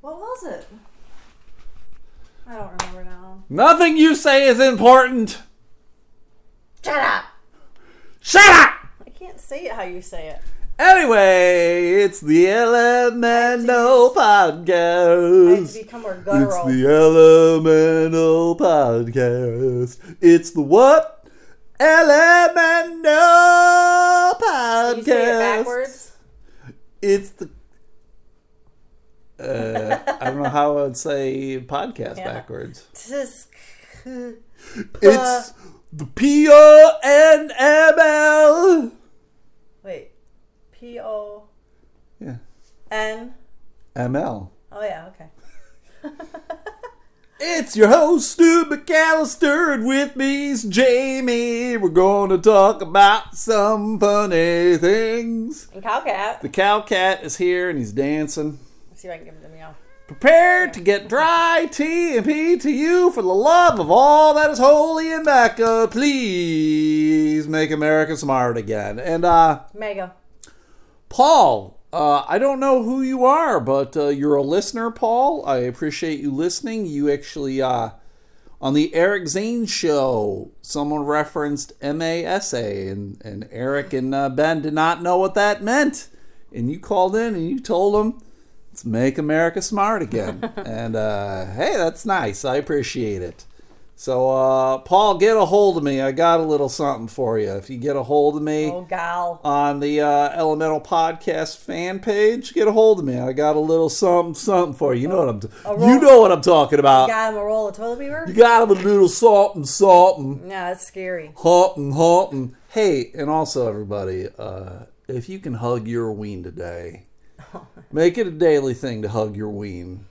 What was it? I don't remember now. Nothing you say is important. Shut up! Shut up! I can't say it how you say it. Anyway, it's the Elemental I have Podcast. to become more It's guttural. the Elemental Podcast. It's the what? Elemental Podcast. you say it backwards? It's the. Uh, I don't know how I would say podcast Yeah. backwards. It's the P O N M L. Wait. P O Yeah, N. M L. Oh, yeah, okay. It's your host, Stu McAllister, and with me's Jamie. We're going to talk about some funny things. And Cowcat. The Cowcat is here and he's dancing. See if I can give him to meow. Prepared to get dry tea and pee to you for the love of all that is holy in Mecca. Please make America smart again. And, uh, Mega. Paul, uh, I don't know who you are, but uh, you're a listener, Paul. I appreciate you listening. You actually, uh, on the Eric Zane show, someone referenced MASA, and, and Eric and uh, Ben did not know what that meant. And you called in and you told them, let's make America smart again. and uh, hey, that's nice. I appreciate it. So, uh, Paul, get a hold of me. I got a little something for you. If you get a hold of me Oh, gal. on the uh, Elemental Podcast fan page, get a hold of me. I got a little something, something for you. You know what I'm. T- roll- you know what I'm talking about. Got him a roll of toilet paper? You got him a little something, something, Yeah, that's scary. haunting, haunting. Hey, and also everybody, uh, if you can hug your ween today, make it a daily thing to hug your ween.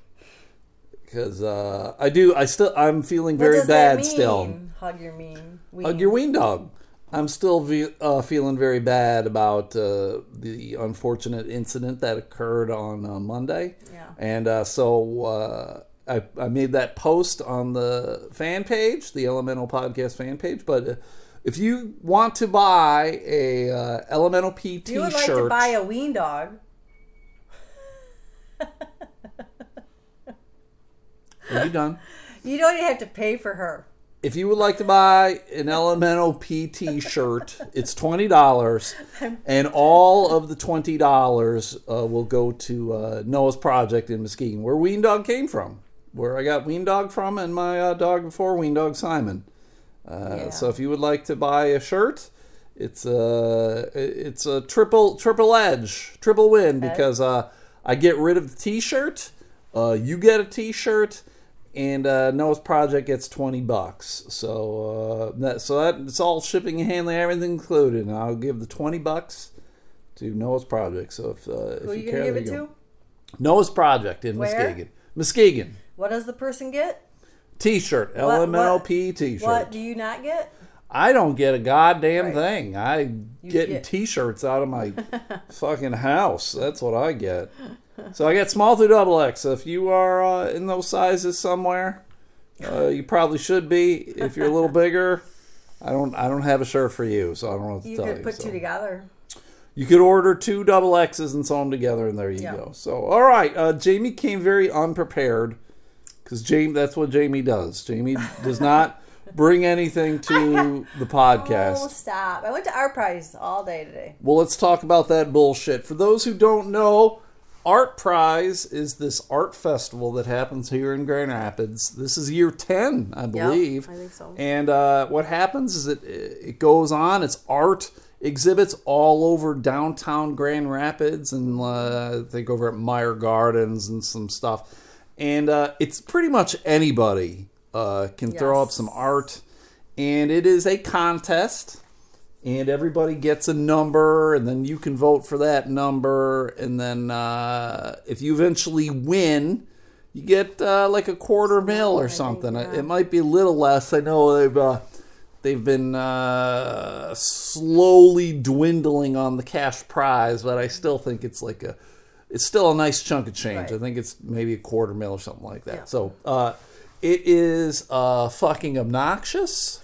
Because uh, I do, I still, I'm feeling very bad still. Hug your mean. Hug your ween dog. I'm still ve- uh, feeling very bad about uh, the unfortunate incident that occurred on uh, Monday. Yeah. And uh, so uh, I, I made that post on the fan page, the Elemental Podcast fan page. But uh, if you want to buy a uh, Elemental P You would t-shirt, like to buy a ween dog. Are you done? You don't even have to pay for her. If you would like to buy an Elemental PT shirt, it's twenty dollars, and all of the twenty dollars uh, will go to uh, Noah's Project in Muskegon, where Ween Dog came from, where I got Ween Dog from, and my uh, dog before Ween Dog Simon. Uh, Yeah. So if you would like to buy a shirt, it's a it's a triple triple edge, triple win because uh, I get rid of the T-shirt, uh, you get a T-shirt, and uh, Noah's Project gets twenty bucks. So uh, that so that it's all shipping and handling, everything included. And I'll give the twenty bucks to Noah's Project. So if uh, if Who are you, you care, to give it you go. to? Noah's Project in Where? Muskegon. Muskegon. What does the person get? T-shirt, what- Elemental P T-shirt. What do you not get? I don't get a goddamn Right. thing. I get, get- t-shirts out of my fucking house. That's what I get. So I get small through double X. So if you are uh, in those sizes somewhere, uh, you probably should be. If you're a little bigger, I don't. I don't have a shirt for you, so I don't know what to You tell could you. Could put so. two together. You could order two double X's and sew them together, and there you Yeah. go. So, all right, uh, Jamie came very unprepared because Jamie. That's what Jamie does. Jamie does not bring anything to the podcast. Oh, podcast. stop. I went to Art Prize all day today. Well, let's talk about that bullshit. For those who don't know, Art Prize is this art festival that happens here in Grand Rapids. This is year 10, I believe. I think so. And uh, what happens is it, it goes on, it's art exhibits all over downtown Grand Rapids and uh, I think over at Meijer Gardens and some stuff. And uh, it's pretty much anybody uh, can throw up some art. And it is a contest and everybody gets a number and then you can vote for that number and then uh, if you eventually win you get uh, like a quarter mil or something yeah. it might be a little less i know they've uh, they've been uh, slowly dwindling on the cash prize but i still think it's like a it's still a nice chunk of change Right. i think it's maybe a quarter mil or something like that Yeah. so uh, it is uh, fucking obnoxious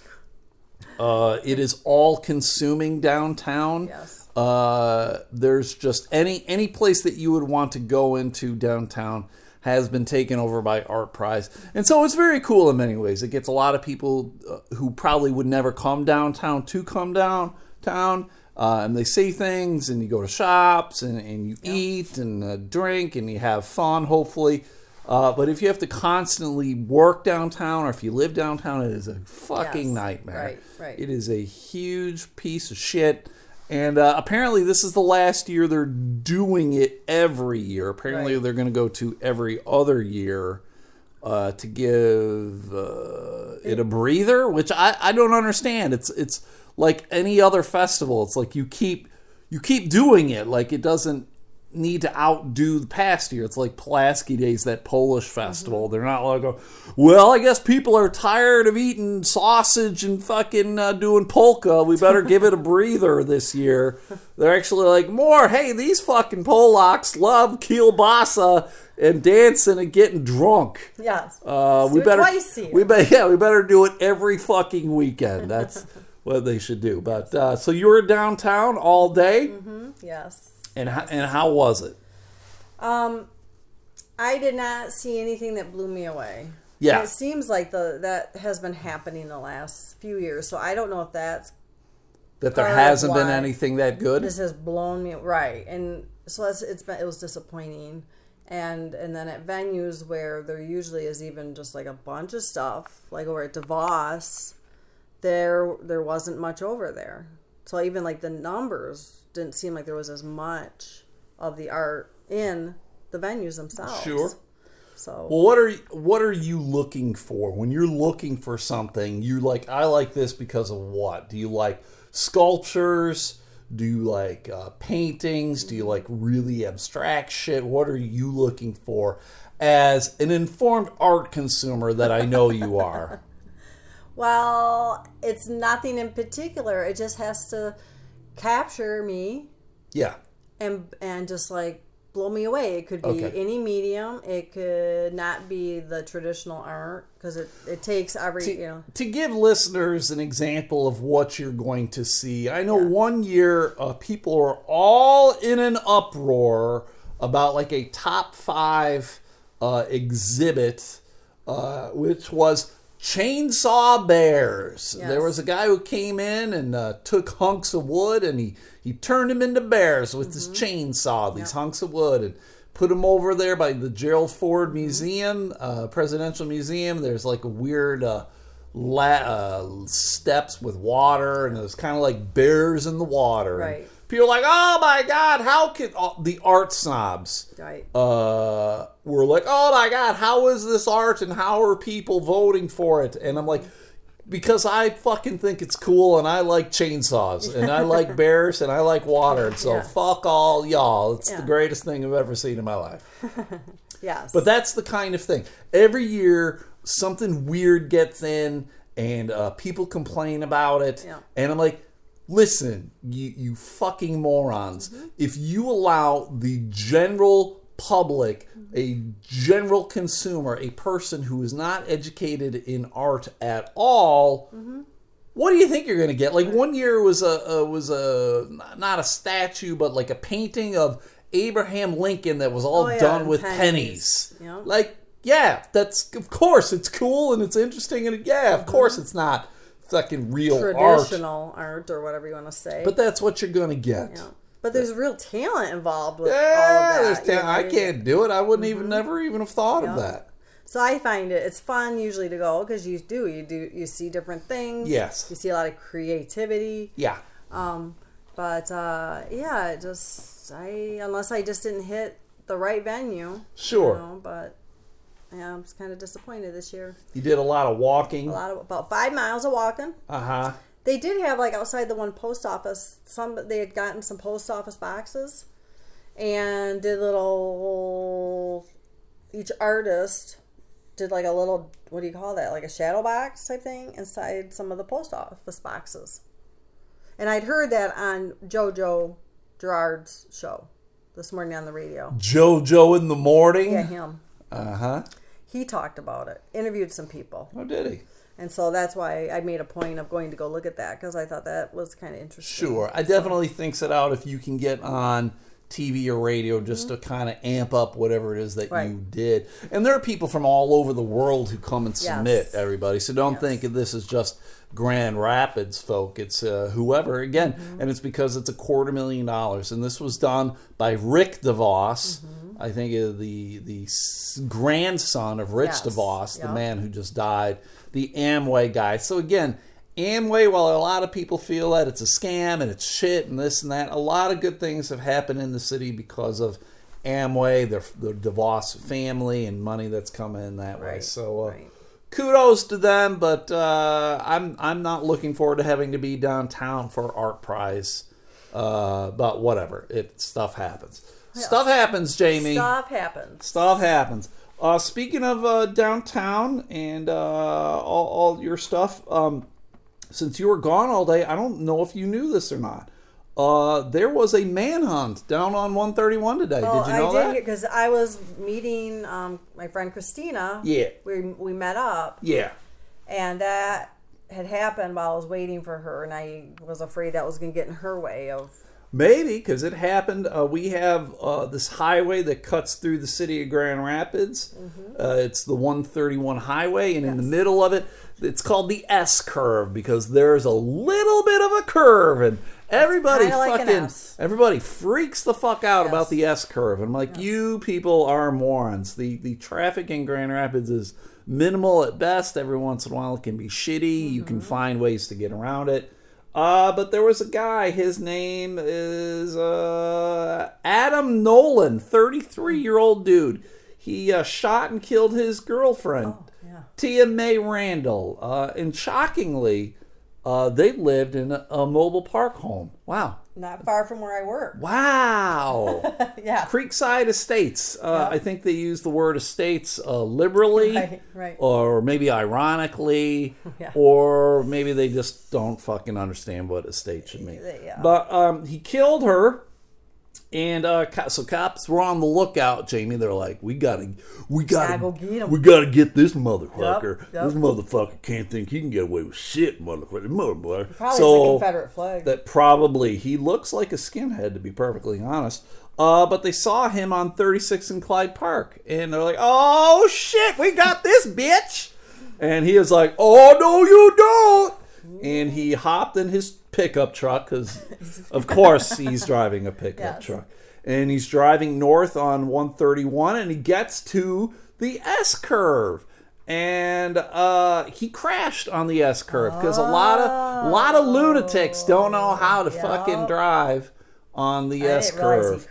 uh, it is all consuming downtown. Yes. Uh, there's just any any place that you would want to go into downtown has been taken over by Art Prize. And so it's very cool in many ways. It gets a lot of people uh, who probably would never come downtown to come downtown. Uh, and they say things, and you go to shops, and, and you eat and uh, drink, and you have fun, hopefully. Uh, but if you have to constantly work downtown, or if you live downtown, it is a fucking Yes. nightmare. Right, right. It is a huge piece of shit. And uh, apparently, this is the last year they're doing it every year. Apparently, Right. they're going to go to every other year uh, to give uh, it a breather, which I, I don't understand. It's it's like any other festival. It's like you keep you keep doing it. Like it doesn't need to outdo the past year. It's like Pulaski Days, that Polish festival. They're not like, well, I guess people are tired of eating sausage and fucking uh, doing polka. We better give it a breather this year. They're actually like, more, hey, these fucking Polacks love kielbasa and dancing and getting drunk. Yes. Uh, we better, twice we better, yeah, we better do it every fucking weekend. That's what they should do. But uh, so you were downtown all day, yes. And how, and how was it? Um, I did not see anything that blew me away. Yeah. And it seems like the that has been happening the last few years. So I don't know if that's That there hasn't been anything that good. this has blown me right, and so that's, it's been it was disappointing. And and then at venues where there usually is even just like a bunch of stuff, like over at DeVos, there there wasn't much over there. So even like the numbers didn't seem like there was as much of the art in the venues themselves. Sure. So Well, what are what are you looking for when you're looking for something? You like I like this because of what? Do you like sculptures? Do you like uh, paintings? Do you like really abstract shit? What are you looking for as an informed art consumer that I know you are? Well, it's nothing in particular. It just has to capture me yeah. and and just like blow me away. It could be Okay. any medium. It could not be the traditional art because it, it takes every you know. to give listeners an example of what you're going to see, I know one year uh, people were all in an uproar about like a top five uh, exhibit, uh, which was chainsaw bears. Yes. There was a guy who came in and uh, took hunks of wood and he, he turned them into bears with his chainsaw, these hunks of wood, and put them over there by the Gerald Ford Museum, uh, Presidential Museum. There's like a weird uh, la- uh, steps with water, and it was kind of like bears in the water. Right. People like, oh my God, how can uh, the art snobs? Right. uh, were like, "Oh my God, how is this art, and how are people voting for it?" And I'm like, because I fucking think it's cool, and I like chainsaws, and I like bears, and I like water, and so Yeah. fuck all y'all. It's the greatest thing I've ever seen in my life. Yes. But that's the kind of thing. Every year, something weird gets in, and uh, people complain about it. Yeah. And I'm like, listen, you, you fucking morons. Mm-hmm. If you allow the general public, a general consumer, a person who is not educated in art at all, Mm-hmm. what do you think you're going to get? Like one year was a, a was a not a statue, but like a painting of Abraham Lincoln that was all Oh, yeah, done with pennies. pennies. Yeah. Like, yeah, that's of course it's cool and it's interesting and yeah, of course it's not fucking real traditional art. or whatever you want to say. but that's what you're going to get. yeah. But there's real talent involved with all Yeah, of there's that. you ta-? I can't do it. I wouldn't even never even have thought of Mm-hmm. That. So I find it it's fun usually to go because you do you do you see different things. Yes. You see a lot of creativity. Yeah. Um, but uh, yeah, just I unless I just didn't hit the right venue. Sure. You know, but yeah, I'm just kind of disappointed this year. You did a lot of walking. A lot of about five miles of walking. Uh huh. They did have like outside the one post office. Some they had gotten some post office boxes, and did little. Each artist did like a little what do you call that? Like a shadow box type thing inside some of the post office boxes. And I'd heard that on JoJo Gerard's show this morning on the radio. JoJo in the morning. Yeah, him. Uh huh. He talked about it. Interviewed some people. Oh, did he? And so that's why I made a point of going to go look at that because I thought that was kind of interesting. Sure. I definitely thinks it out if you can get on TV or radio just to kind of amp up whatever it is that Mm-hmm. Right. you did. And there are people from all over the world who come and submit, Yes. everybody. So don't Yes. think this is just Grand Rapids folk. It's uh, whoever, again, Mm-hmm. and it's because it's a quarter million dollars. And this was done by Rick DeVos. Mm-hmm. I think uh, the the grandson of Rich Yes. DeVos, the Yep. man who just died, the Amway guy. So again, Amway, while a lot of people feel that it's a scam and it's shit and this and that, a lot of good things have happened in the city because of Amway, the, the DeVos family, and money that's come in that way. So uh, right. kudos to them, but uh, I'm I'm not looking forward to having to be downtown for Art Prize. Uh, but whatever, it stuff happens. Stuff happens, Jamie. Stuff happens. Stuff happens. Uh, speaking of uh, downtown and uh, all, all your stuff, um, since you were gone all day, I don't know if you knew this or not. Uh, there was a manhunt down on 131 today. Well, did you know I that? because I was meeting um, my friend Christina. Yeah. We we met up, yeah. and that had happened while I was waiting for her, and I was afraid that was going to get in her way of. Maybe because it happened. Uh, we have uh, this highway that cuts through the city of Grand Rapids. Uh, it's the 131 highway, and in the Mm-hmm. Middle of it, it's called the S curve because there's a little bit of a curve, and everybody like fucking everybody freaks the fuck out Yes. about the S curve. I'm like, you people are morons. The the traffic in Grand Rapids is minimal at best. Every once in a while, it can be shitty. You can find ways to get around it. Uh, but there was a guy. His name is uh, Adam Nolan, 33 year old dude. He uh, shot and killed his girlfriend, yeah. Tia May Randall. Uh, and shockingly, uh, they lived in a, a mobile park home. Wow. Not far from where I work. Wow. Yeah. Creekside Estates. Uh, Yeah. I think they use the word estates uh, liberally, Right, right. or maybe ironically, Yeah. or maybe they just don't fucking understand what estate should mean. Yeah. But um, he killed her, and uh, so cops were on the lookout. Jamie, they're like, "We gotta, we gotta, go get 'em." we gotta get this motherfucker. Yep, yep. This motherfucker can't think he can get away with shit, motherfucker, motherfucker." Probably so the Confederate flag. that probably he looks like a skinhead to be perfectly honest. Uh, but they saw him on 36 in Clyde Park, and they're like, "Oh shit, we got this bitch!" And he is like, "Oh no, you don't!" And he hopped in his pickup truck because, of course, he's driving a pickup Yes. truck, and he's driving north on 131, and he gets to the S curve. And uh, he crashed on the S curve because a lot of a lot of lunatics don't know how to fucking drive on the S curve.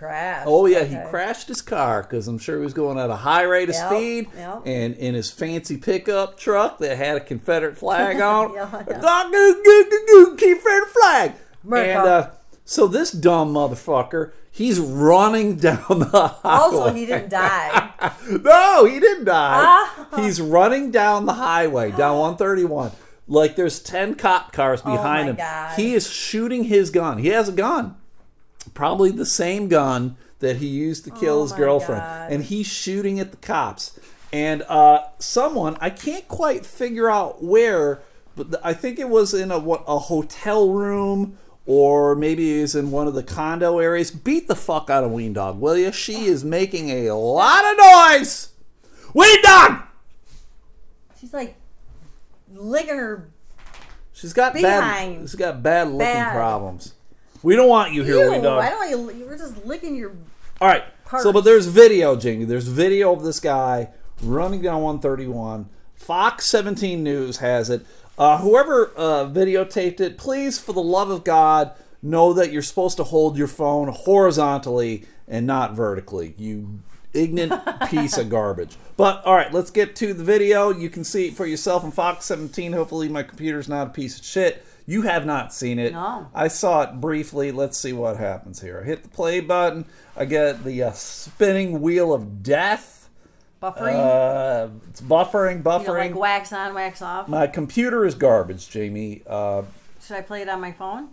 Oh yeah, he crashed his car because I'm sure he was going at a high rate of Yep, speed, yep. and in his fancy pickup truck that had a Confederate flag on. Yeah, yeah. Goo, goo, goo, goo, Confederate flag. America. And uh, so this dumb motherfucker, he's running down the highway. Also, he didn't die. No, he didn't die. Ah. He's running down the highway, down 131. Like there's 10 cop cars behind Oh him. God. He is shooting his gun. He has a gun. Probably the same gun that he used to kill Oh his girlfriend. God. And he's shooting at the cops. And uh, someone, I can't quite figure out where, but I think it was in a, what, a hotel room or maybe it was in one of the condo areas. Beat the fuck out of Ween Dog, will you? She is making a lot of noise. Ween Dog! She's like licking her. She's got bad. She's got bad looking Bad. problems. We don't want you here, Ew, Ween Dog. why don't you? You were just licking your. All right. So, but there's video, Jamie. There's video of this guy running down 131. Fox 17 News has it. Uh, whoever uh, videotaped it, please, for the love of God, know that you're supposed to hold your phone horizontally and not vertically. You ignorant piece of garbage. But all right, let's get to the video. You can see it for yourself on Fox 17. Hopefully, my computer's not a piece of shit. You have not seen it. No. I saw it briefly. Let's see what happens here. I hit the play button. I get the uh, spinning wheel of death. Buffering. Uh, it's buffering, you know, buffering. like wax on, wax off. My computer is garbage, Jamie. Uh, Should I play it on my phone?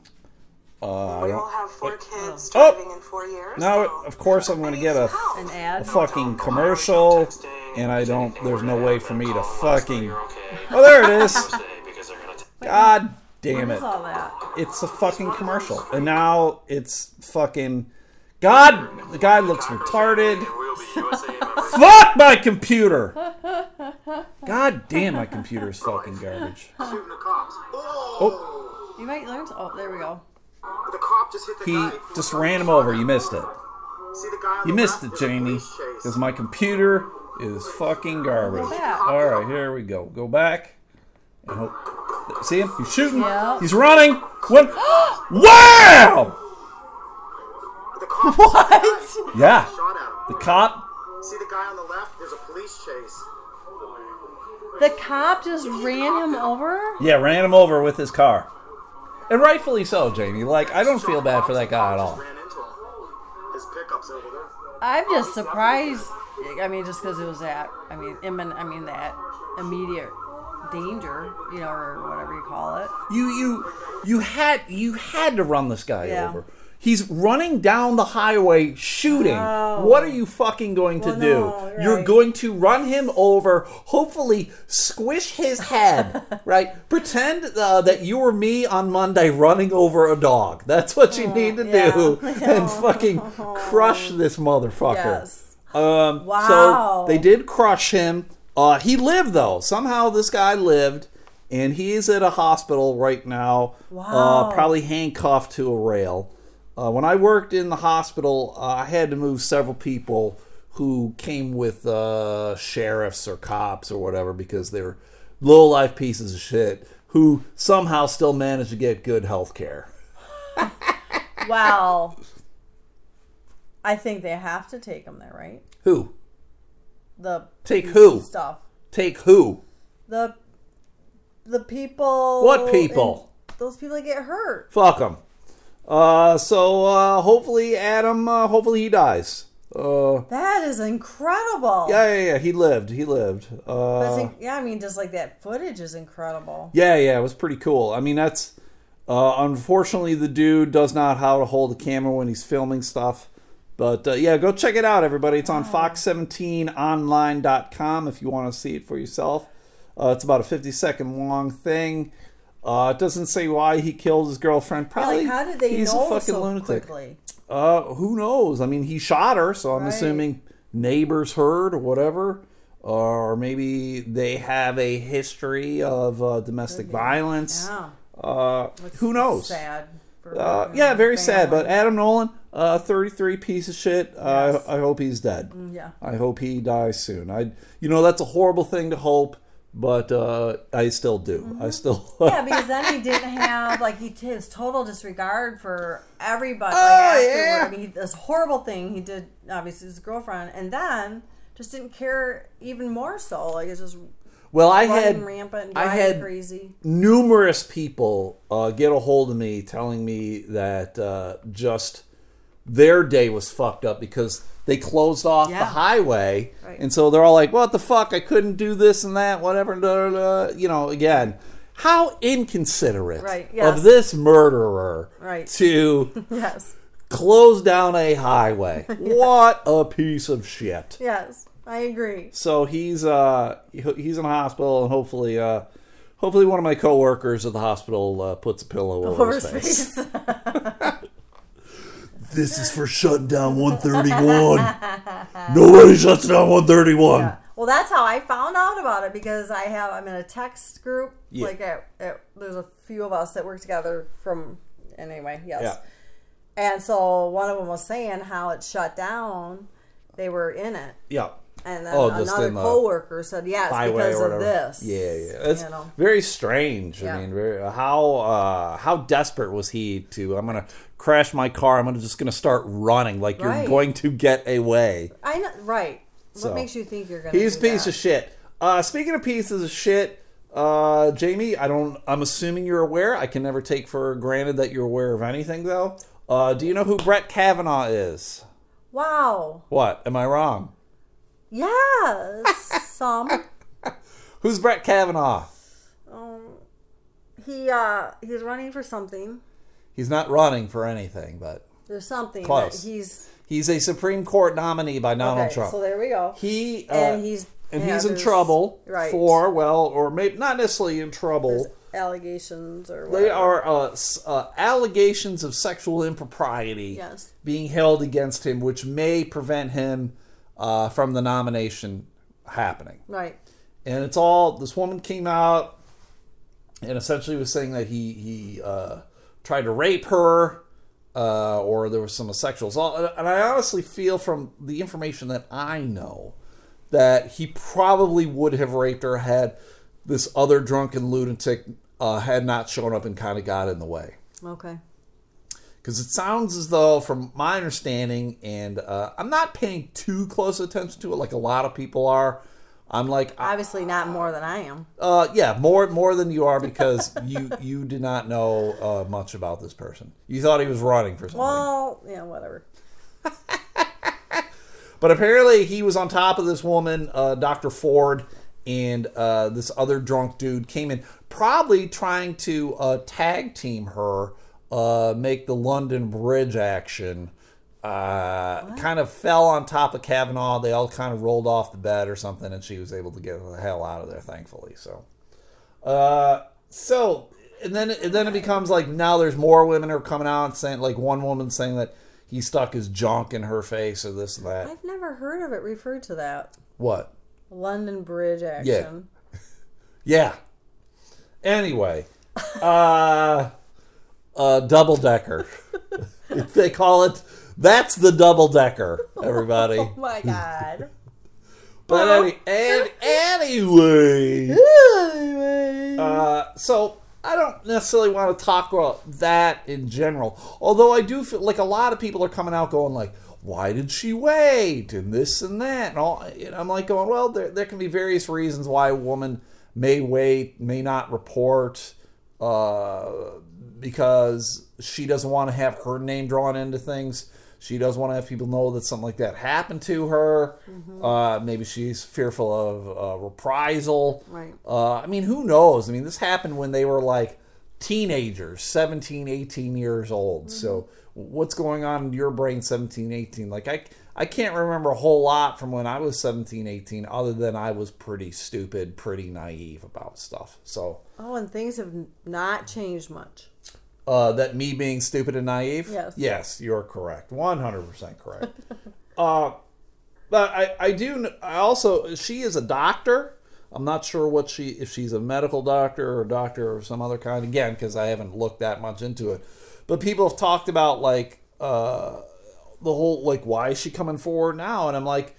uh, We don't- will have four kids Oh! driving in four years. now, so of course, I'm going to get a, An a fucking commercial, and I don't. There's no way for me to fucking. Oh, there it is. God damn What it! is all that? It's a fucking commercial, and now it's fucking God, the guy looks retarded. And we'll be USA members. Fuck my computer! God damn, my computer is fucking garbage. Shooting the cops. Oh! oh. You might learn. Oh, there we go. The cop just hit the He guy. just ran him over. You missed it. See the guy on You missed it, There's Jamie. Because my computer is fucking garbage. Alright, here we go. Go back. And hope. See him? He's shooting. Yeah. He's running. What? wow! What? Yeah. shot at him. The cop. See the guy on the left? There's a police chase. The cop just ran him over. Yeah, ran him over with his car. And rightfully so, Jamie. Like, I don't feel bad for that guy at all. Ran into him. His pickup's over there. I'm just surprised. I mean, just because it was that. I mean, immin- I mean that immediate danger, you know, or whatever you call it. You you you had you had to run this guy Yeah. over. He's running down the highway shooting. Oh. What are you fucking going to Well, do? no, You're going to run him over, hopefully squish his head, right? Pretend uh, that you were me on Monday running over a dog. That's what you need to yeah. do. And fucking crush this motherfucker. Yes. Um, Wow. So they did crush him. Uh, he lived though. Somehow this guy lived, and he's at a hospital right now. Uh, Wow. probably handcuffed to a rail. Uh, when I worked in the hospital, uh, I had to move several people who came with uh, sheriffs or cops or whatever because they're low life pieces of shit who somehow still managed to get good health care. Well, I think they have to take him there, right? Who? The Take who? stuff. Take who? The the people. What people? those people that get hurt. Fuck them. Uh, so uh, hopefully Adam, uh, hopefully he dies. Uh, That is incredible. yeah, yeah, yeah. He lived. He lived. Uh, in- yeah, I mean, just like that footage is incredible. yeah, yeah. It was pretty cool. I mean, that's uh, unfortunately the dude does not how to hold a camera when he's filming stuff. But uh, yeah, go check it out, everybody. It's on fox17online.com if you want to see it for yourself. Uh, it's about a 50 second long thing. Uh, it doesn't say why he killed his girlfriend. Probably like, how did they he's know a fucking so lunatic. quickly? Uh, who knows? I mean, he shot her, so I'm Right. assuming neighbors heard or whatever, or maybe they have a history of uh, domestic violence. Yeah. Uh, who knows? Sad. Uh, yeah, very sad. But Adam Nolan, uh, 33 piece of shit. Uh, I hope he's dead. yeah. I hope he dies soon. I, you know, that's a horrible thing to hope, but uh, I still do. I still. Mm-hmm. Yeah, because then he didn't have like he his total disregard for everybody. Oh, like, yeah. He, this horrible thing he did, obviously his girlfriend, and then just didn't care even more so. Like it's just well, I had rampant, I had crazy. numerous people uh, get a hold of me telling me that uh, just their day was fucked up because they closed off the highway, Right. and so they're all like, "What the fuck? I couldn't do this and that, whatever." da, da, da." You know, again, how inconsiderate Right, yes. of this murderer Right. to Yes, close down a highway. What a piece of shit. yes, I agree. So he's uh he's in a hospital, and hopefully uh hopefully one of my coworkers at the hospital uh, puts a pillow over, Over his face. face. This is for shutting down 131. Nobody shuts down 131. Well, that's how I found out about it because I have I'm in a text group. Yeah. Like at, at, there's a few of us that work together from anyway. Yes. Yeah. And so one of them was saying how it shut down. They were in it, Yeah. And then Oh, another coworker said, "Yes, Highway because of this." Yeah, yeah. It's you know. very strange. Yeah. I mean, very, how uh, how desperate was he to? I'm gonna crash my car. I'm gonna just gonna start running like you're going to get away. I know, right. So, what makes you think you're gonna? He's a piece that? of shit. Uh, speaking of pieces of shit, uh, Jamie, I don't. I'm assuming you're aware. I can never take for granted that you're aware of anything, though. Uh, do you know who Brett Kavanaugh is? Wow. What? Am I wrong? Yes. Some. Who's Brett Kavanaugh? Um, he uh he's running for something. He's not running for anything, but There's something Close. that he's he's a Supreme Court nominee by Donald okay. Trump. So there we go. he uh, and he's and yeah, he's in trouble right. for well, or maybe not necessarily in trouble. allegations or They are uh, uh, allegations of sexual impropriety Yes. being held against him, which may prevent him uh, from the nomination happening. right. And it's all this woman came out and essentially was saying that he he uh, tried to rape her. Uh, or there was some sexual assault, and I honestly feel from the information that I know that he probably would have raped her had this other drunken lunatic uh, had not shown up and kind of got in the way. Okay. Because it sounds as though, from my understanding, and uh, I'm not paying too close attention to it like a lot of people are. I'm like, Obviously, not more than I am. uh, yeah, more more than you are because you you did not know uh, much about this person. You thought he was running for something. Well, yeah, whatever. But apparently, he was on top of this woman, uh, Dr. Ford, and uh, this other drunk dude came in, probably trying to uh, tag team her, uh, make the London Bridge action. Uh, kind of fell on top of Kavanaugh. They all kind of rolled off the bed or something, and she was able to get the hell out of there, thankfully. So, uh, so and then and then it becomes like now there's more women are coming out and saying like one woman saying that he stuck his junk in her face or this and that. I've never heard of it referred to that. What? London Bridge action. Yeah. Anyway, uh, uh, double decker. they call it. That's the double decker, everybody. Oh my god. But any, and, anyway, uh, so I don't necessarily want to talk about that in general. Although I do feel like a lot of people are coming out going like, "Why did she wait?" and this and that, and all. And I'm like going, "Well, there there can be various reasons why a woman may wait, may not report." Uh, because she doesn't want to have her name drawn into things. She doesn't want to have people know that something like that happened to her. Uh, maybe she's fearful of uh, reprisal. Right. Uh, I mean, who knows? I mean, this happened when they were like teenagers, 17, 18 years old. So what's going on in your brain 17, 18? Like I I can't remember a whole lot from when I was 17, 18 other than I was pretty stupid, pretty naive about stuff. So Oh, and things have not changed much. Uh, that me being stupid and naive? Yes. Yes, you're correct. 100% correct. uh, but I, I do, I also, she is a doctor. I'm not sure what she, if she's a medical doctor or a doctor of some other kind, again, because I haven't looked that much into it. But people have talked about, like, uh, the whole, like, why is she coming forward now? And I'm like,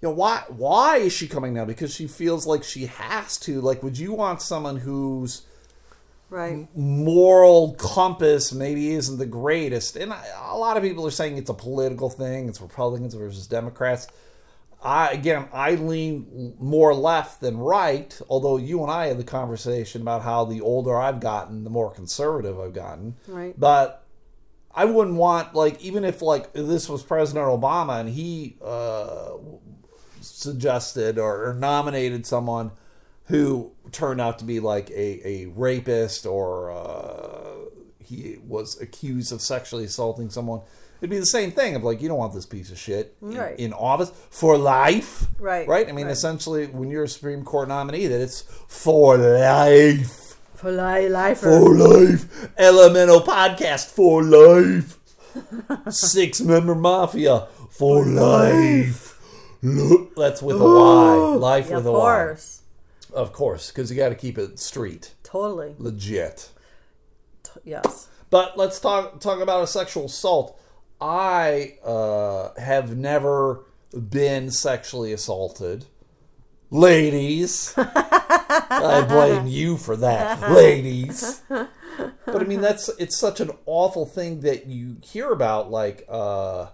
you know, why, why is she coming now? Because she feels like she has to. Like, would you want someone who's, Right. moral compass maybe isn't the greatest. And I, a lot of people are saying it's a political thing. It's Republicans versus Democrats. I again, I lean more left than right. Although you and I had the conversation about how the older I've gotten, the more conservative I've gotten. Right. But I wouldn't want like even if like this was President Obama and he uh, suggested or, or nominated someone who turned out to be like a, a rapist or uh, he was accused of sexually assaulting someone. It'd be the same thing of like you don't want this piece of shit in, Right. in office for life, Right, Right. I mean, right. essentially, when you're a Supreme Court nominee, that it's for life. For li- lifer. For life. Elemental podcast for life. Six member mafia for life. Look, that's with a Y. Life Yeah, with a Y. Of course, because you got to keep it street, Totally. legit. T- yes. But let's talk talk about a sexual assault. I uh, have never been sexually assaulted. Ladies, I blame you for that, ladies. But I mean, that's it's such an awful thing that you hear about. Like, uh,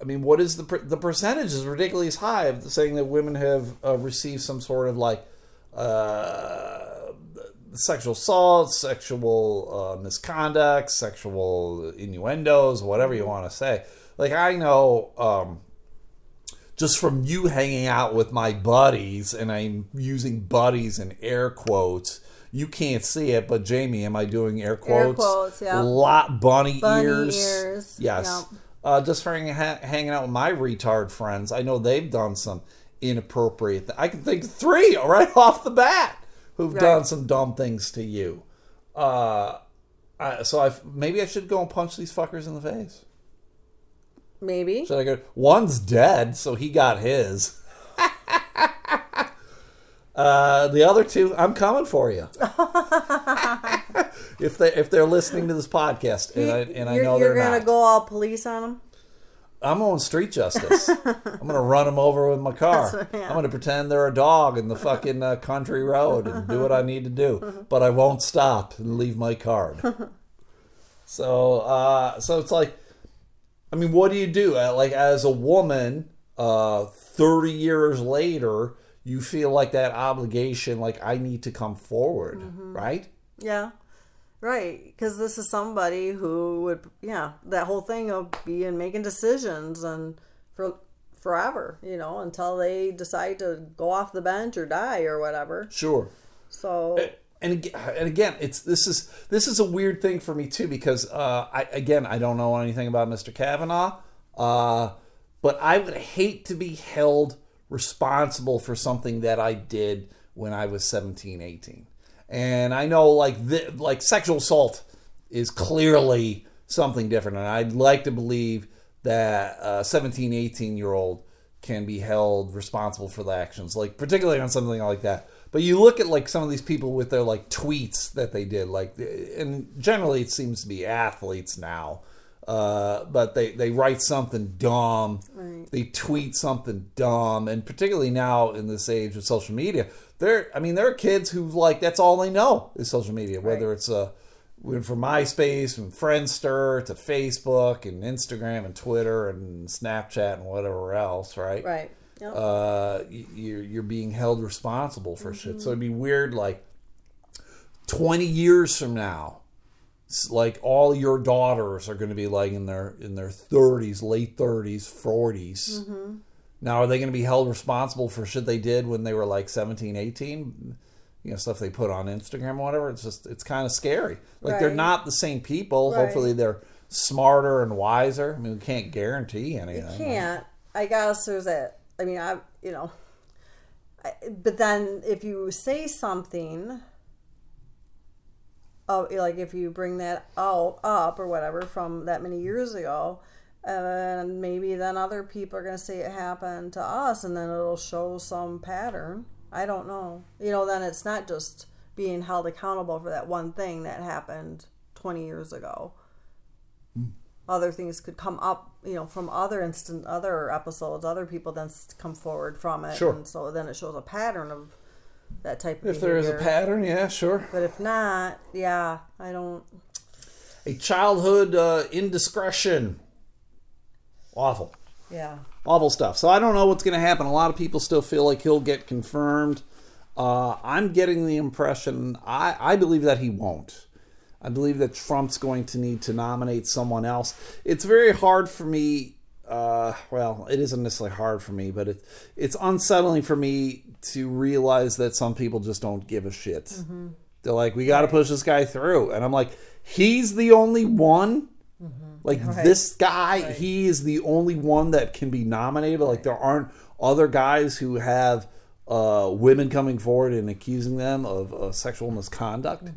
I mean, what is the per- the percentage is ridiculously high of saying that women have uh, received some sort of like uh, sexual assault, sexual uh, misconduct, sexual innuendos, whatever you want to say. Like I know, um, just from you hanging out with my buddies, and I'm using buddies in air quotes. You can't see it, but Jamie, am I doing air quotes? Air quotes, yeah. Lot bunny, Bunny ears. ears, Yes. yep. Uh, just for hang, hanging out with my retard friends, I know they've done some inappropriate. Th- I can think of three right off the bat who've Right. done some dumb things to you. Uh, I, so I maybe I should go and punch these fuckers in the face. Maybe. Should I go? One's dead, so he got his. uh, the other two, I'm coming for you. if they if they're listening to this podcast, and I and I know you're they're gonna not, go all police on them. I'm on street justice. I'm gonna run them over with my car. Yeah. I'm gonna pretend they're a dog in the fucking uh, country road and do what I need to do, but I won't stop and leave my card. So, uh, so it's like, I mean, what do you do? Uh, Like as a woman, uh, 30 years later, you feel like that obligation, like I need to come forward, Mm-hmm. right? Yeah. Right, because this is somebody who would, yeah, that whole thing of being making decisions and for forever, you know, until they decide to go off the bench or die or whatever. Sure. So, and again, and again, it's this is this is a weird thing for me too because uh, I again I don't know anything about Mr. Kavanaugh, uh, but I would hate to be held responsible for something that I did when I was 17, 18. And I know like the, like sexual assault is clearly something different, and I'd like to believe that a 17, 18 year old can be held responsible for the actions, like particularly on something like that. But you look at like some of these people with their like tweets that they did, like, and generally it seems to be athletes now. Uh, but they, they write something dumb, they tweet something dumb, and particularly now in this age of social media, there. I mean, there are kids who like that's all they know is social media, whether Right. it's uh, went from MySpace and Friendster to Facebook and Instagram and Twitter and Snapchat and whatever else, right? right. Yep. uh, you're you're being held responsible for shit. So it'd be weird, like twenty years from now, like all your daughters are going to be like in their in their thirties, late thirties, 40s Now, are they going to be held responsible for shit they did when they were like 17, 18? You know, stuff they put on Instagram or whatever. It's just it's kind of scary. Like they're not the same people. Right. Hopefully, they're smarter and wiser. I mean, we can't guarantee anything. can't. I guess there's a. I mean, I you know. I, but then if you say something, oh, like if you bring that out up or whatever from that many years ago, and maybe then other people are going to see it happen to us, and then it'll show some pattern. I don't know. You know, then it's not just being held accountable for that one thing that happened 20 years ago other things could come up, you know, from other instant, other episodes, other people then come forward from it, Sure. and so then it shows a pattern of that type of If there is a pattern, yeah, sure. But if not, yeah, I don't. A childhood uh, indiscretion. Awful. Yeah, awful stuff. So I don't know what's going to happen. A lot of people still feel like he'll get confirmed. Uh, I'm getting the impression I, I believe that he won't. I believe that Trump's going to need to nominate someone else. It's very hard for me. Uh, well, it isn't necessarily hard for me, but it, it's unsettling for me to realize that some people just don't give a shit. They're like, we got to push this guy through. And I'm like, he's the only one like Right. this guy, he is the only one that can be nominated. Like there aren't other guys who have uh, women coming forward and accusing them of uh, sexual misconduct.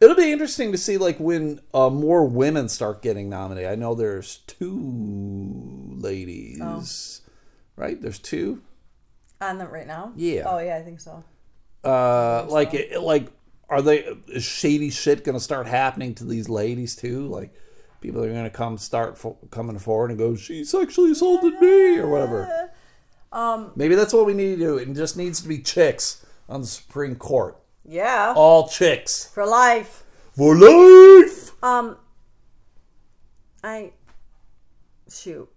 It'll be interesting to see like when uh, more women start getting nominated. I know there's two ladies, right? There's two. on them right now. Yeah. Oh yeah, I think so. Uh, like it, like are they is shady shit going to start happening to these ladies too? Like people are going to come start fo- coming forward and go, she sexually assaulted me or whatever. Um, maybe that's what we need to do. It just needs to be chicks on the Supreme Court. Yeah, All chicks for life. for life. Um, I shoot.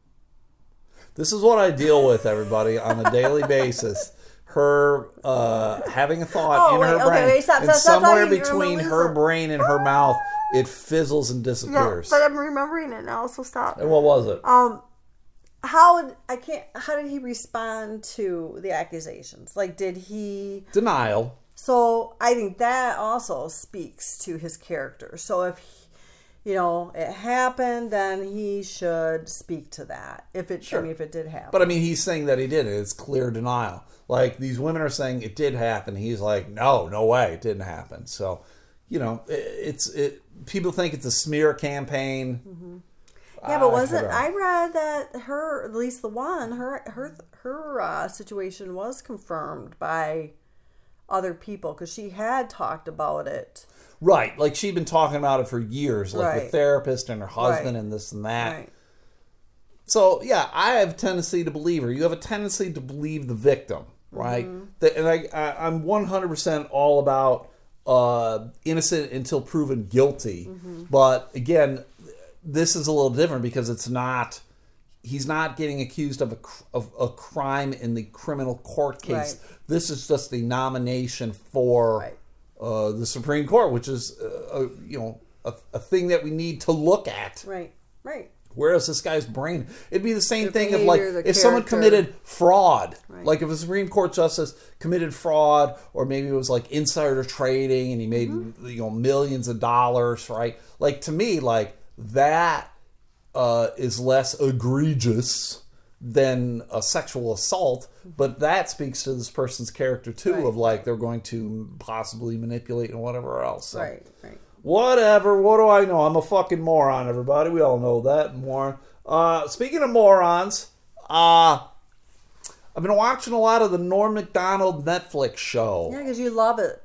This is what I deal with, everybody, on a daily basis. Her uh, having a thought Oh, in her wait, okay, brain, wait, stop, and stop, stop somewhere between her brain and her mouth, it fizzles and disappears. but I'm remembering it now, so stop. and what was it? Um, how I can't? How did he respond to the accusations? Like, did he? Denial. So I think that also speaks to his character. So if you know it happened, then he should speak to that. If it, Sure. I mean, if it did happen. But I mean, he's saying that he did it. It's clear denial. Like these women are saying it did happen. He's like, no, no way, it didn't happen. So, you know, it, it's it. People think it's a smear campaign. Yeah, but I wasn't don't. I read that her at least the one her her her uh, situation was confirmed by other people because she had talked about it. Right. Like she'd been talking about it for years, like the therapist and her husband Right. and this and that. Right. So yeah, I have a tendency to believe her. You have a tendency to believe the victim, right? That- And I, I I'm 100 percent all about uh, innocent until proven guilty. But again, this is a little different because it's not. He's not getting accused of a of a crime in the criminal court case. Right. This is just the nomination for Right. Uh, the Supreme Court, which is uh, a, you know a, a thing that we need to look at. Right. Right. Whereas this guy's brain, it'd be the same The thing of like if someone committed fraud, Right. like if a Supreme Court justice committed fraud, or maybe it was like insider trading and he made Mm-hmm. you know millions of dollars, right? Like to me, like that uh, is less egregious than a sexual assault, but that speaks to this person's character too, Right. of like they're going to possibly manipulate and whatever else. So. Right. Right. Whatever. What do I know? I'm a fucking moron, everybody. We all know that. Moron. Uh, speaking of morons, uh, I've been watching a lot of the Norm Macdonald Netflix show. Yeah, because you love it.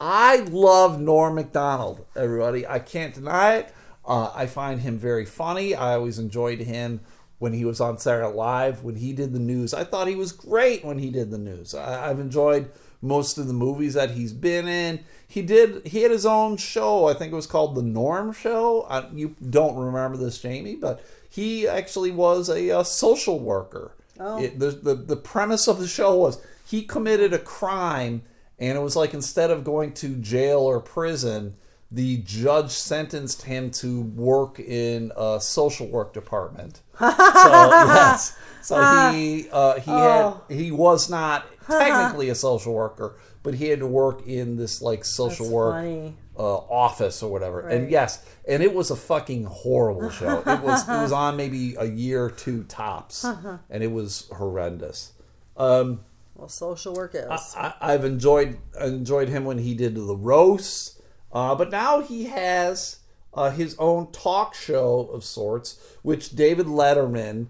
I love Norm Macdonald, everybody. I can't deny it. Uh, I find him very funny. I always enjoyed him when he was on Saturday Live, when he did the news. I thought he was great when he did the news. I, I've enjoyed most of the movies that he's been in. He did. He had his own show. I think it was called the Norm Show. I, you don't remember this, Jamie, but he actually was a, uh social worker. It, the, the the premise of the show was he committed a crime, and it was like instead of going to jail or prison, the judge sentenced him to work in a social work department. So yes, so he uh, he had he was not technically a social worker, but he had to work in this like social That's work uh, office or whatever. And yes, and it was a fucking horrible show. it was it was on maybe a year or two tops, and it was horrendous. Um, Well, social work is. I, I've enjoyed enjoyed him when he did the roasts, uh, but now he has uh, his own talk show of sorts, which David Letterman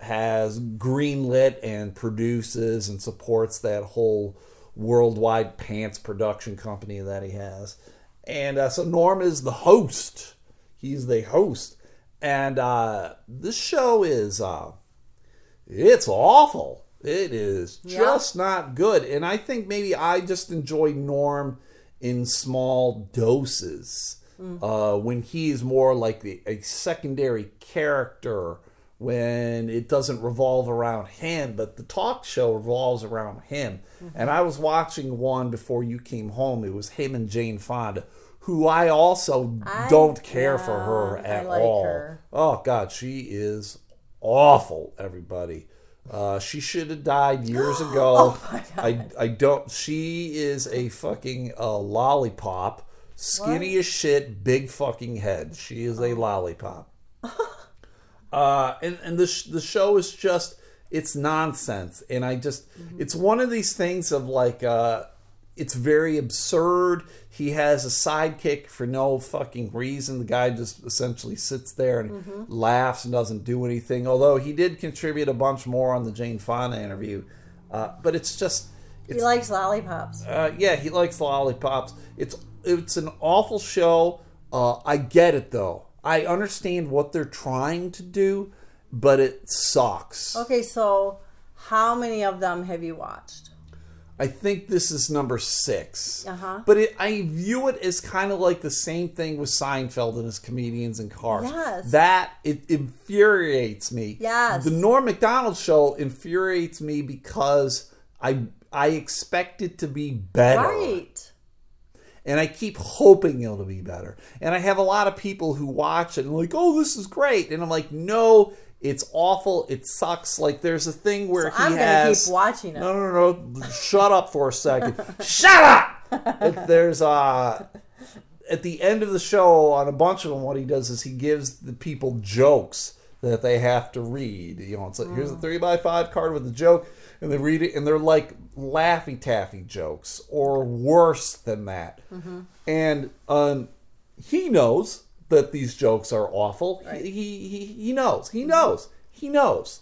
has greenlit and produces and supports that whole worldwide pants production company that he has. And uh, so Norm is the host. He's the host, and uh, this show is uh, it's awful. It is Yeah. just not good. And I think maybe I just enjoy Norm in small doses. Uh, when is more like the, a secondary character, when it doesn't revolve around him, but the talk show revolves around him. And I was watching one before you came home. It was him and Jane Fonda, who I also I- don't care for her yeah, at like all. her. Oh God, she is awful. Everybody, uh, she should have died years ago. I I don't. She is a fucking uh, lollipop, skinny as shit, big fucking head. She is a lollipop. uh, and and the sh- the show is just it's nonsense, and I just it's one of these things of like. Uh, it's very absurd. He has a sidekick for no fucking reason. The guy just essentially sits there and laughs and doesn't do anything. Although he did contribute a bunch more on the Jane Fonda interview, uh, but it's just he likes lollipops. uh, yeah, he likes lollipops. It's it's an awful show. Uh, I get it though. I understand what they're trying to do, but it sucks. Okay, so how many of them have you watched? I think this is number 6 Uh-huh. But it, I view it as kind of like the same thing with Seinfeld and his comedians and cars. Yes. That it infuriates me. Yes. The Norm Macdonald show infuriates me because I I expect it to be better. Right. and I keep hoping it'll be better. And I have a lot of people who watch it and like, oh, this is great, and I'm like, no, it's awful. It sucks. Like there's a thing where So he I'm gonna keep watching it. No, no, no. Shut up for a second. Shut up. It- there's uh at the end of the show, on a bunch of them, what he does is he gives the people jokes that they have to read. You know, it's like here's a three by five card with a joke, and they read it, and they're like laffy taffy jokes, or worse than that. And um, he knows that these jokes are awful. Right. He, he he knows. He knows. He knows.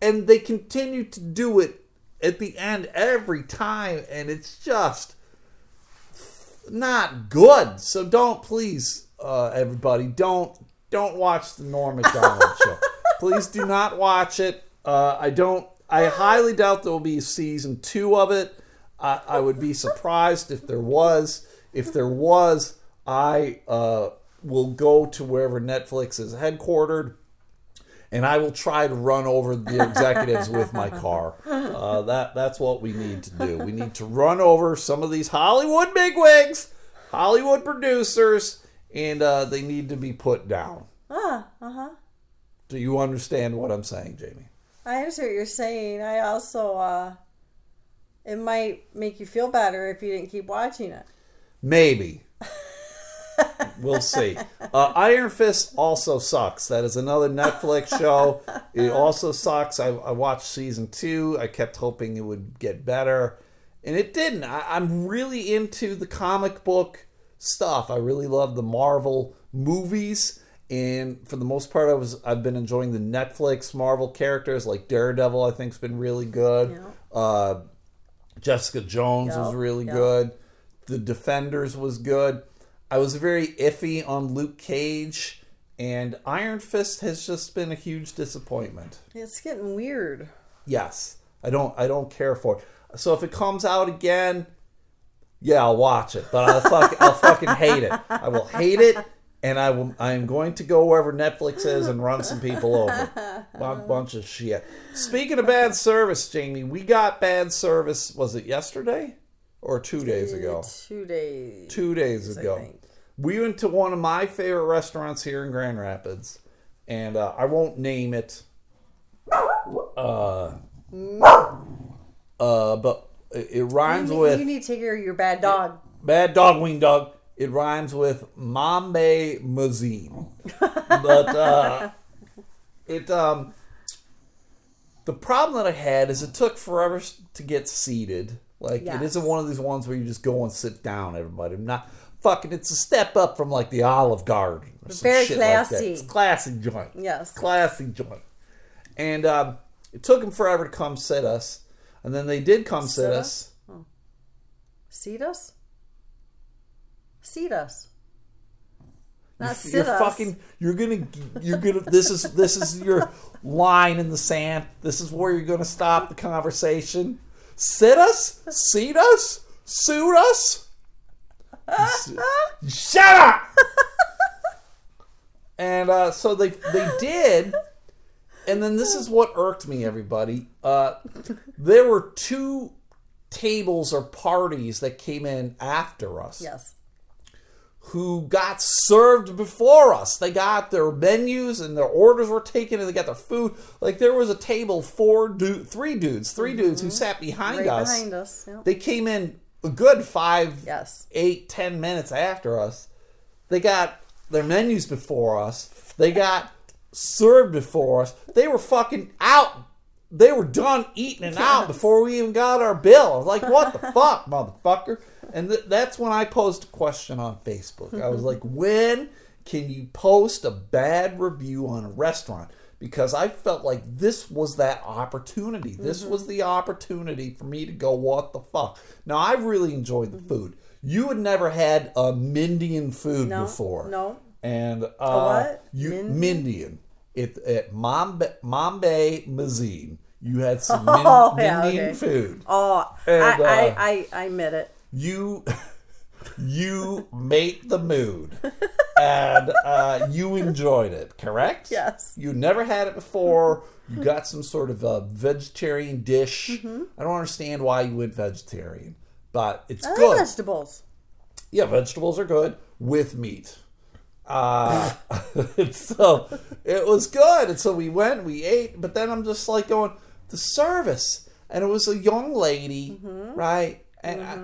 And they continue to do it at the end every time, and it's just not good. So don't please, uh, everybody, don't don't watch the Norm Macdonald show. Please do not watch it. Uh, I don't. I highly doubt there will be season two of it. I, I would be surprised if there was. If there was, I uh, will go to wherever Netflix is headquartered and I will try to run over the executives with my car. Uh, that that's what we need to do. We need to run over some of these Hollywood bigwigs, Hollywood producers, and uh, they need to be put down. Ah, uh huh. Do you understand what I'm saying, Jamie? I understand what you're saying. I also, uh, it might make you feel better if you didn't keep watching it. Maybe. we'll see. Uh, Iron Fist also sucks. That is another Netflix show. It also sucks. I, I watched season two. I kept hoping it would get better, and it didn't. I, I'm really into the comic book stuff. I really love the Marvel movies. And for the most part, I was I've been enjoying the Netflix Marvel characters like Daredevil. I think's been really good. Yeah. Uh, Jessica Jones was really yep. good. The Defenders was good. I was very iffy on Luke Cage, and Iron Fist has just been a huge disappointment. It's getting weird. Yes, I don't I don't care for it. So if it comes out again, yeah, I'll watch it, but I'll fuck, I'll fucking hate it. I will hate it, and I will. I am going to go wherever Netflix is and run some people over. A bunch of shit. Speaking of bad service, Jamie, we got bad service. Was it yesterday or two days ago? Two days. Two days ago. We went to one of my favorite restaurants here in Grand Rapids, and uh, I won't name it. Uh, uh, but it, it rhymes You, with you need to take care of your bad dog. bad dog wing dog. It rhymes with Mambe Mazine. but uh, it um the problem that I had is it took forever to get seated. Like Yes. it isn't one of these ones where you just go and sit down. Everybody, I'm not fucking. It's a step up from like the Olive Garden. Or some Very shit Like that. classy. It's a classy joint. Yes. classy joint. And um, it took them forever to come sit us, and then they did come sit, us. Seat us? Seat us. Not You're sit us. fucking. You're gonna. You're gonna. This is this is your line in the sand. This is where you're gonna stop the conversation. Sit us. Seat us. Suit us. Shut up. and uh, so they they did. And then this is what irked me, everybody. Uh, there were two tables or parties that came in after us Yes. Who got served before us. They got their menus and their orders were taken and they got their food. Like there was a table, four du- three dudes, 3 dudes who sat behind Mm-hmm. Right us. behind us. Yep. They came in a good five, Yes. eight, ten minutes after us. They got their menus before us. They got served before us. They were fucking out. They were done eating and out before we even got our bill. I was like, what the fuck, motherfucker? And th- that's when I posed a question on Facebook. I was like, when can you post a bad review on a restaurant? Because I felt like this was that opportunity. This was the opportunity for me to go, what the fuck? Now, I really enjoyed the food. You had never had a Mindian food No, before. no. And uh, what? You Mindian? Mindian. It, at Mambe, Mambe Mazine, you had some Min, Oh, yeah, Mindian okay. food. Oh, And, I, uh, I, I, I admit it. You you made the mood, and uh, you enjoyed it. Correct? Yes. You never had it before. You got some sort of a vegetarian dish. Mm-hmm. I don't understand why you went vegetarian, but it's I like good. vegetables. Yeah, vegetables are good with meat. Uh, so it was good. And so we went, we ate, but then I'm just like going, the service. And it was a young lady, right? And I,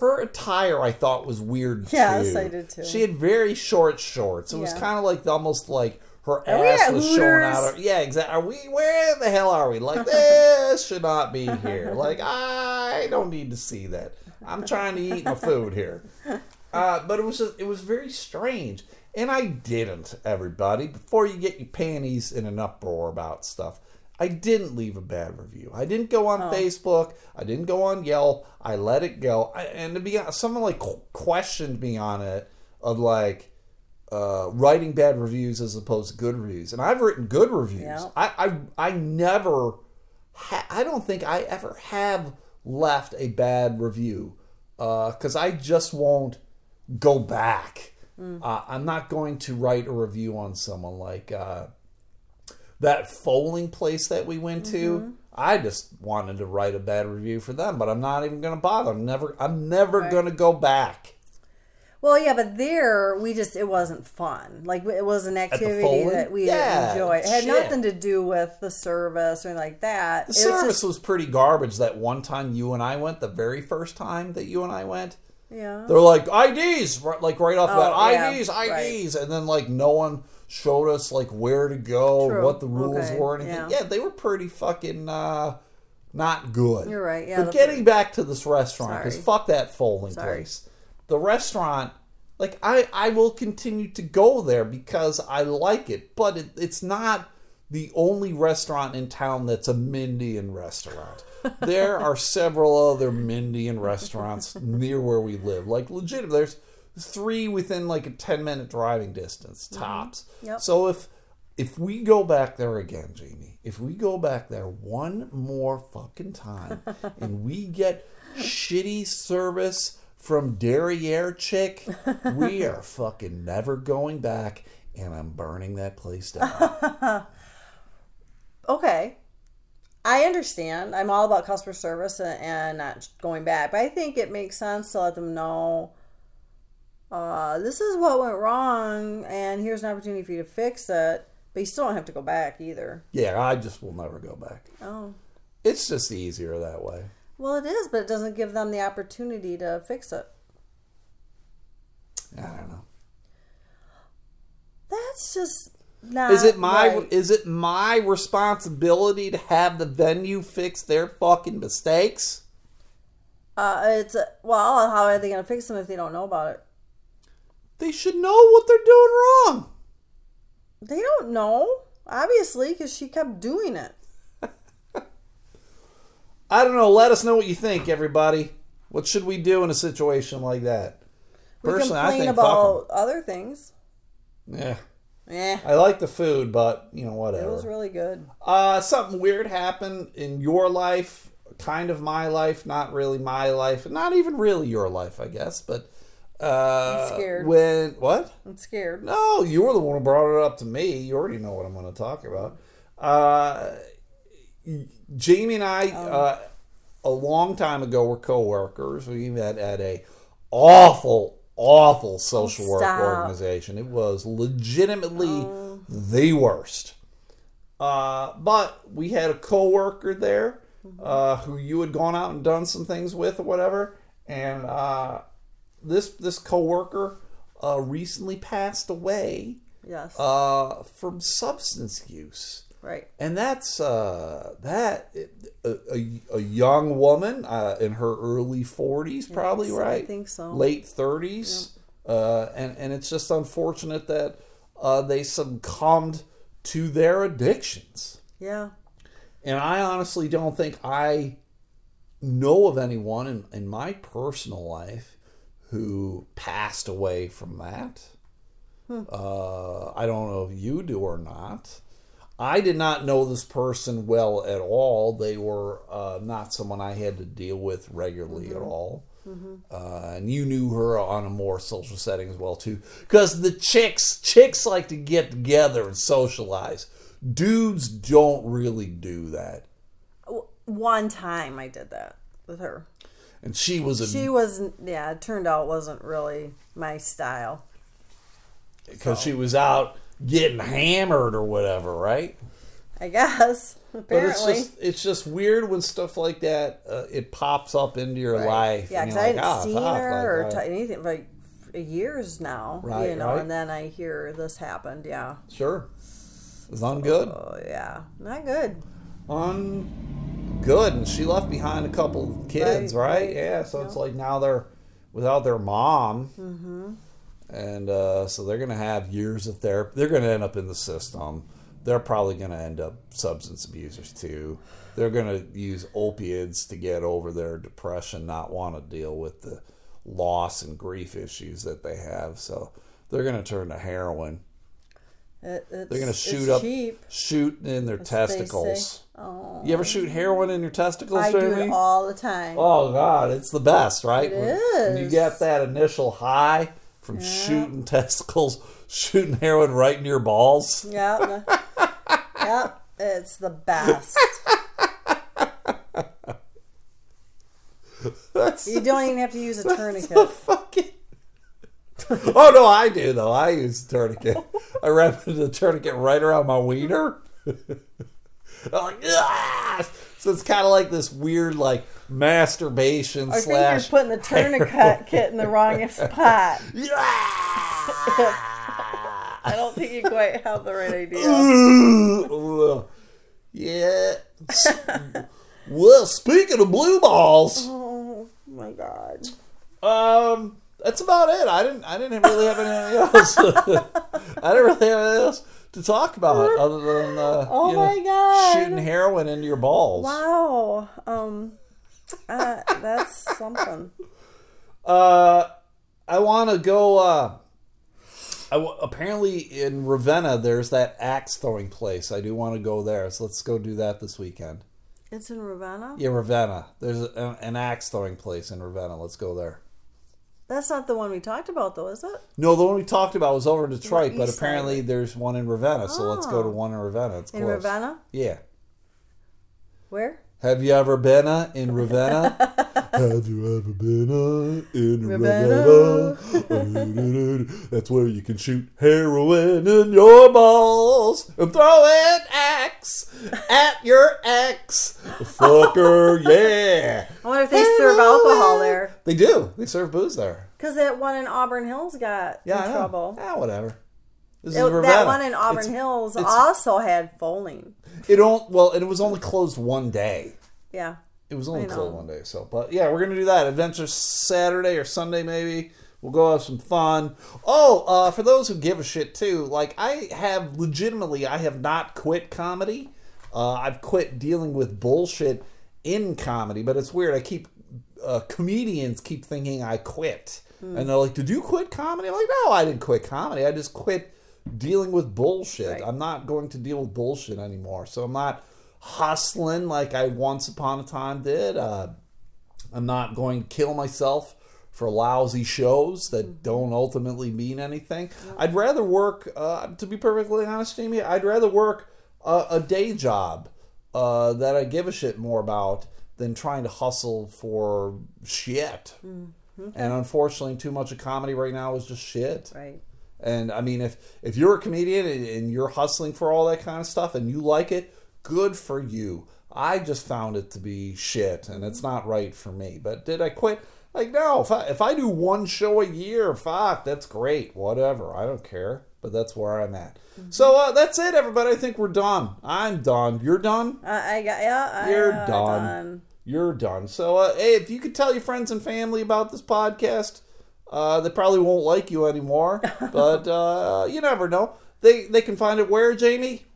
her attire I thought was weird Yes, too. I did too. She had very short shorts. It was kind of like almost like her Are ass was showing out. Of, yeah, exactly. Are we? Where the hell are we? Like this should not be here. Like I don't need to see that. I'm trying to eat my food here. Uh, but it was just, it was very strange, and I didn't. Everybody, before you get your panties in an uproar about stuff, I didn't leave a bad review. I didn't go on Facebook. I didn't go on Yelp. I let it go. I, and to be honest, someone like questioned me on it of like uh, writing bad reviews as opposed to good reviews, and I've written good reviews. I, I I never. Ha- I don't think I ever have left a bad review because I just won't go back. Uh, I'm not going to write a review on someone like uh, that foaling place that we went to. I just wanted to write a bad review for them, but I'm not even going to bother. I'm never. I'm never Right. going to go back. Well, yeah, but there we just it wasn't fun. Like it was an activity that we Yeah, enjoyed. It had shit. nothing to do with the service or anything like that. The It was service just- was pretty garbage. That one time you and I went, the very first time that you and I went, yeah. they're like IDs, right- like right off the bat, Oh, yeah, IDs, right. IDs, and then like no one showed us like where to go, True. what the rules Okay, were, anything. yeah. Yeah. they were pretty fucking uh, not good. You're right, yeah, but getting back to this restaurant, because fuck that folding Sorry. place. The restaurant, like I, I will continue to go there because I like it, but it, it's not the only restaurant in town that's a Mindian restaurant. there are several other Mindian restaurants near where we live. Like legit, there's three within like a ten minute driving distance mm-hmm. tops. Yep. So if if we go back there again, Jamie, if we go back there one more fucking time and we get shitty service from Derriere Chick, we are fucking never going back and I'm burning that place down. okay. I understand. I'm all about customer service and, and not going back, but I think it makes sense to let them know uh, this is what went wrong, and here's an opportunity for you to fix it. But you still don't have to go back either. yeah, I just will never go back. Oh, It's just easier that way. well, it is, but it doesn't give them the opportunity to fix it. I don't know. That's just Is it my right. is it my responsibility to have the venue fix their fucking mistakes? Uh, it's well. How are they going to fix them if they don't know about it? They should know what they're doing wrong. They don't know, obviously, because she kept doing it. I don't know. Let us know what you think, everybody. What should we do in a situation like that? We Personally, I complain think about other things. Yeah, Eh, I like the food, but you know whatever. it was really good. Uh, something weird happened in your life, kind of my life, not really my life, not even really your life, I guess. But uh, I'm scared. When what? I'm scared. No, you were the one who brought it up to me. You already know what I'm going to talk about. Uh, Jamie and I, Um. uh, a long time ago, were coworkers. We met at a awful, awful social work organization. It was legitimately the worst. Uh, but we had a coworker there uh, who you had gone out and done some things with or whatever, and uh, this this coworker uh, recently passed away Yes. uh, from substance use, right. and that's uh, that a, a, a young woman uh, in her early forties, probably right, I think so. late thirties, uh, and and it's just unfortunate that uh, they succumbed to their addictions. Yeah. And I honestly don't think I know of anyone in, in my personal life who passed away from that. Uh, I don't know if you do or not. I did not know this person well at all. They were uh, not someone I had to deal with regularly at all. Uh, and you knew her on a more social setting as well too, because the chicks chicks like to get together and socialize. Dudes don't really do that. One time I did that with her. And she was a She was, yeah, it turned out wasn't really my style. because she was out getting hammered or whatever, right? I guess. Apparently. But it's just it's just weird when stuff like that uh, it pops up into your life. Yeah, because I like, hadn't "Ah, seen fuck," her like, or t- anything like for years now. Right, you know, right. and then I hear this happened. Yeah. Sure. It's ungood. Oh yeah, not good. Ungood. And she left behind a couple kids, Right, right? right. Yeah, so it's like now they're without their mom. Mm-hmm. And uh, so they're going to have years of therapy. They're going to end up in the system. They're probably going to end up substance abusers too. They're going to use opiates to get over their depression, not want to deal with the loss and grief issues that they have. So they're going to turn to heroin. It, it's, They're going to shoot up, cheap. shoot in their say. testicles. Oh, You ever shoot heroin in your testicles, I do it all the time. Oh God, it's the best, right? It when, when you get that initial high from shooting testicles, shooting heroin right in your balls. Yep. yep. It's the best. That's You don't even have to use a tourniquet. fucking. oh no, I do though. I use a tourniquet. I wrap the tourniquet right around my wiener. I'm like, "Ah!" So it's kind of like this weird, like masturbation I think slash. you're putting the tourniquet kit in the wrong spot. Yeah! I don't think you quite have the right idea. Yeah. well, speaking of blue balls, Oh my god. um, that's about it. I didn't. I didn't really have anything else. I didn't really have anything else to talk about other than uh, Oh you know, my God. shooting heroin into your balls. Wow. Um uh, that's something. Uh, I want to go. Uh, I w- apparently in Ravenna, there's that axe throwing place. I do want to go there, so let's go do that this weekend. It's in Ravenna? Yeah, Ravenna. There's a, an axe throwing place in Ravenna. Let's go there. That's not the one we talked about though, is it? No, the one we talked about was over in Detroit, but side, apparently there's one in Ravenna. So let's go to Oh. one in Ravenna. It's In close. Ravenna? Yeah. Where? Have you ever been uh, in Ravenna? Have you ever been uh, in Ravenna? Ravenna? That's where you can shoot heroin in your balls and throw an axe at your ex. Fucker, yeah. I wonder if they serve alcohol there. They do. They serve booze there. Because that one in Auburn Hills got Yeah, in trouble. Ah, whatever. It- that one in Auburn It's- Hills it's- also had bowling. It don't well, and it was only closed one day. Yeah. It was only I know. closed one day. So, but yeah, we're gonna do that. Adventure Saturday or Sunday maybe. We'll go have some fun. Oh, uh, for those who give a shit too, like I have legitimately, I have not quit comedy. Uh, I've quit dealing with bullshit in comedy, but it's weird. I keep uh, comedians keep thinking I quit, and they're like, "Did you quit comedy?" I'm like, "No, I didn't quit comedy. I just quit dealing with bullshit. Right. I'm not going to deal with bullshit anymore. So I'm not hustling like I once upon a time did. Uh, I'm not going to kill myself for lousy shows that don't ultimately mean anything. I'd rather work, uh, to be perfectly honest, Jamie, I'd rather work a, a day job uh, that I give a shit more about than trying to hustle for shit. And unfortunately, too much of comedy right now is just shit. Right. And I mean, if if you're a comedian and, and you're hustling for all that kind of stuff and you like it, good for you. I just found it to be shit, and it's not right for me. But did I quit? Like, no. If I, if I do one show a year, fuck, that's great. Whatever, I don't care. But that's where I'm at. So uh, that's it, everybody. I think we're done. I'm done. You're done. I, I got yeah. I, You're uh, done. You're done. So, uh, hey, if you could tell your friends and family about this podcast, uh, they probably won't like you anymore. but uh, you never know. They they can find it where, Jamie?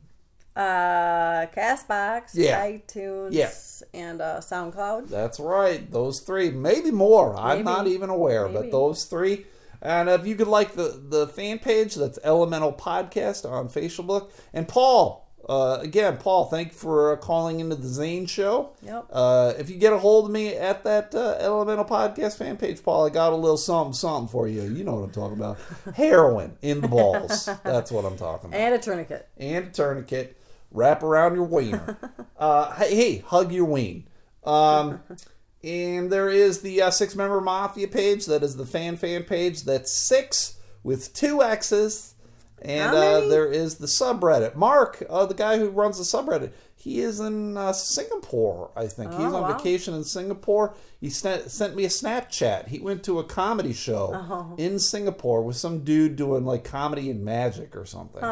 Uh, Castbox, Yeah. iTunes, Yeah. and uh, SoundCloud. That's right. Those three, maybe more. I'm not even aware, but those three. And if you could like the the fan page, that's Elemental Podcast on Facebook. And Paul, uh, again, Paul, thank you for uh, calling into the Zane Show. Yep. Uh, if you get a hold of me at that uh, Elemental Podcast fan page, Paul, I got a little something, something for you. You know what I'm talking about. Heroin in the balls. That's what I'm talking about. And a tourniquet. And a tourniquet. Wrap around your wiener. uh, hey, hey, hug your ween. Um, and there is the uh, six member mafia page. That is the fan fan page. That's six with two X's. And uh, there is the subreddit. Mark, uh, the guy who runs the subreddit, He is in uh, Singapore, I think. He's Oh, on wow. vacation in Singapore. He sent, sent me a Snapchat. He went to a comedy show Oh. in Singapore with some dude doing like comedy and magic or something.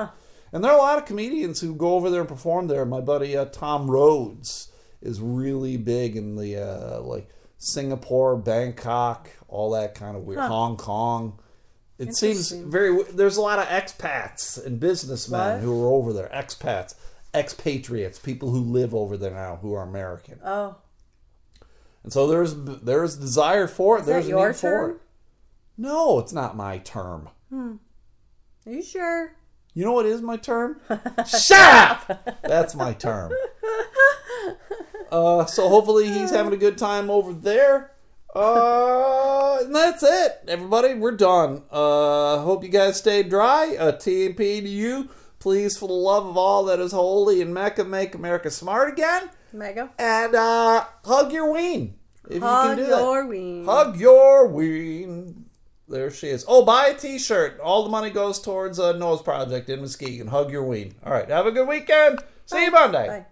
And there are a lot of comedians who go over there and perform there. My buddy uh, Tom Rhodes is really big in the uh, like Singapore, Bangkok, all that kind of weird. Hong Kong. It seems very. There's a lot of expats and businessmen What? who are over there. Expats, expatriates, people who live over there now who are American. Oh, And so there's there's desire for it. is there's that a your need for term? it. No, it's not my term. Are you sure? You know what is my term? Shut up! That's my term. Uh, so hopefully he's having a good time over there. Uh, and that's it, everybody. We're done. Uh, hope you guys stay dry. Uh, TMP to you. Please, for the love of all that is holy in Mecca, make America smart again. Mega. And uh, hug your ween. If Hug you can do that. your ween. Hug your ween. There she is. Oh, buy a t-shirt. All the money goes towards uh, Noah's Project in Muskegon. Hug your ween. All right. Have a good weekend. See you Monday. Bye.